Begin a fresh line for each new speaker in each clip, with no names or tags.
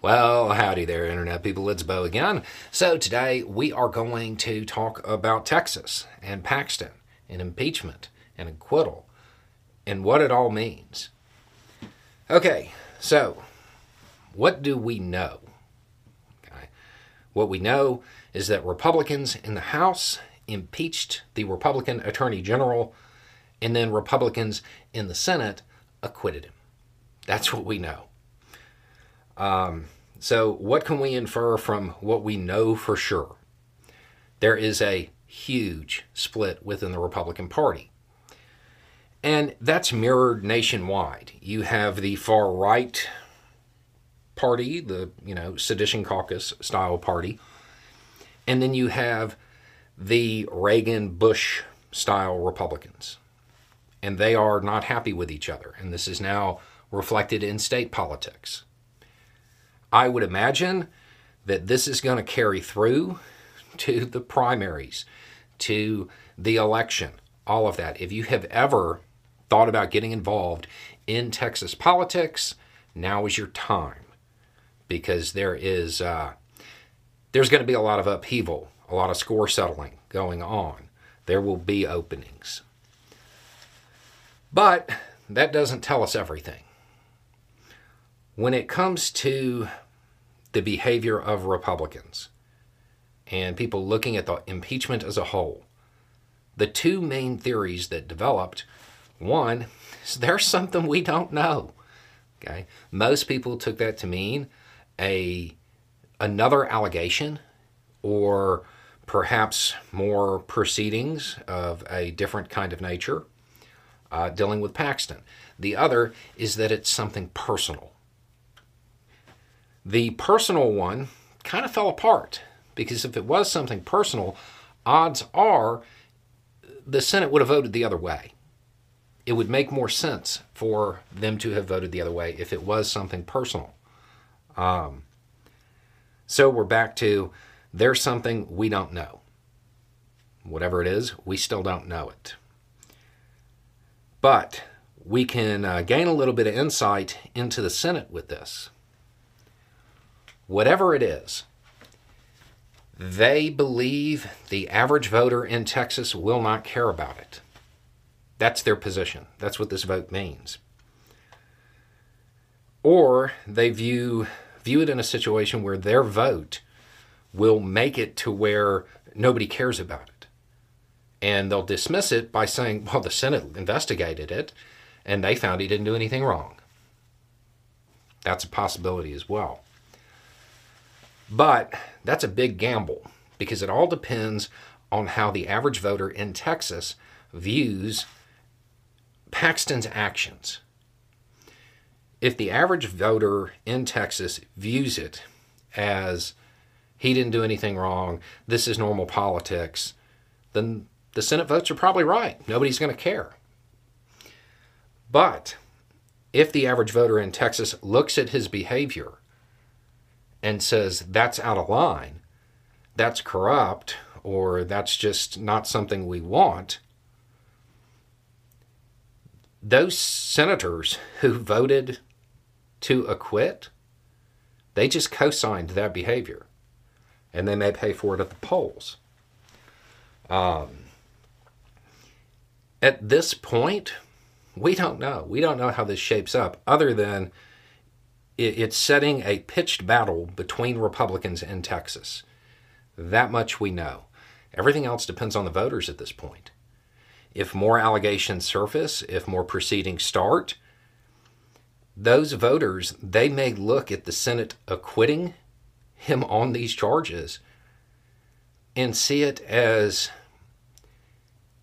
Well, howdy there, Internet people. It's Beau again. So, today we are going to talk about Texas and Paxton and impeachment and acquittal and what it all means. Okay, so what do we know? Okay. What we know is that Republicans in the House impeached the Republican Attorney General, and then Republicans in the Senate acquitted him. That's what we know. Um, so, what can we infer from what we know for sure? There is a huge split within the Republican Party. And that's mirrored nationwide. You have the far right party, the you know sedition caucus style party, and then you have the Reagan Bush style Republicans, and they are not happy with each other, and this is now reflected in state politics. I would imagine that this is going to carry through to the primaries, to the election, all of that. If you have ever thought about getting involved in Texas politics, now is your time because there is uh, there's going to be a lot of upheaval, a lot of score settling going on. There will be openings, but that doesn't tell us everything. When it comes to the behavior of Republicans and people looking at the impeachment as a whole, the two main theories that developed one is there's something we don't know. Okay, most people took that to mean a another allegation or perhaps more proceedings of a different kind of nature uh, dealing with Paxton. The other is that it's something personal. The personal one kind of fell apart because if it was something personal, odds are the Senate would have voted the other way. It would make more sense for them to have voted the other way if it was something personal. Um, so we're back to there's something we don't know. Whatever it is, we still don't know it. But we can uh, gain a little bit of insight into the Senate with this. Whatever it is, they believe the average voter in Texas will not care about it. That's their position. That's what this vote means. Or they view view it in a situation where their vote will make it to where nobody cares about it. And they'll dismiss it by saying, well, the Senate investigated it and they found he didn't do anything wrong. That's a possibility as well. But that's a big gamble because it all depends on how the average voter in Texas views Paxton's actions if the average voter in Texas views it as he didn't do anything wrong, this is normal politics, then the Senate votes are probably right. Nobody's going to care. But if the average voter in Texas looks at his behavior and says that's out of line, that's corrupt, or that's just not something we want, those senators who voted to acquit, they just co signed that behavior. And they may pay for it at the polls. Um, at this point, we don't know. We don't know how this shapes up, other than it's setting a pitched battle between Republicans in Texas. That much we know. Everything else depends on the voters at this point. If more allegations surface, if more proceedings start, those voters, they may look at the Senate acquitting him on these charges and see it as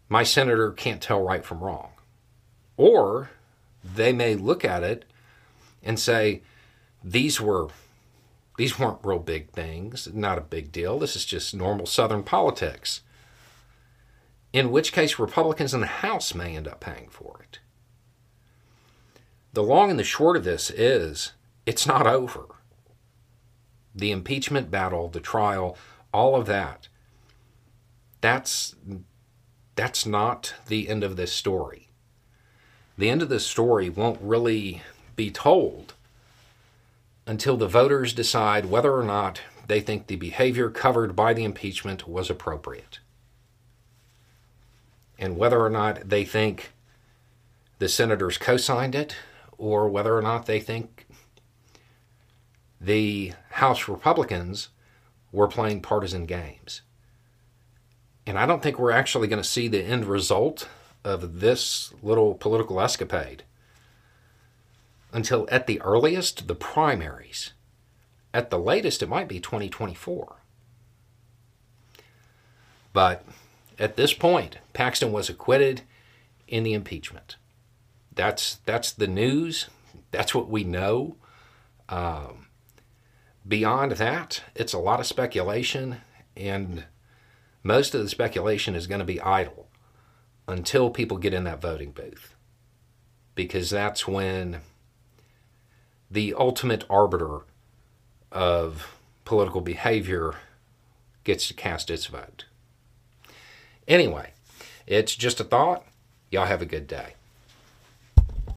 my senator can't tell right from wrong. Or they may look at it and say, these were these weren't real big things, not a big deal. This is just normal Southern politics. In which case, Republicans in the House may end up paying for it the long and the short of this is it's not over. The impeachment battle, the trial, all of that. That's that's not the end of this story. The end of this story won't really be told until the voters decide whether or not they think the behavior covered by the impeachment was appropriate. And whether or not they think the senators co signed it, or whether or not they think the House Republicans were playing partisan games. And I don't think we're actually going to see the end result of this little political escapade until at the earliest, the primaries. At the latest, it might be 2024. But at this point, Paxton was acquitted in the impeachment. That's that's the news. That's what we know. Um, beyond that, it's a lot of speculation, and most of the speculation is going to be idle until people get in that voting booth, because that's when the ultimate arbiter of political behavior gets to cast its vote. Anyway, it's just a thought. Y'all have a good day.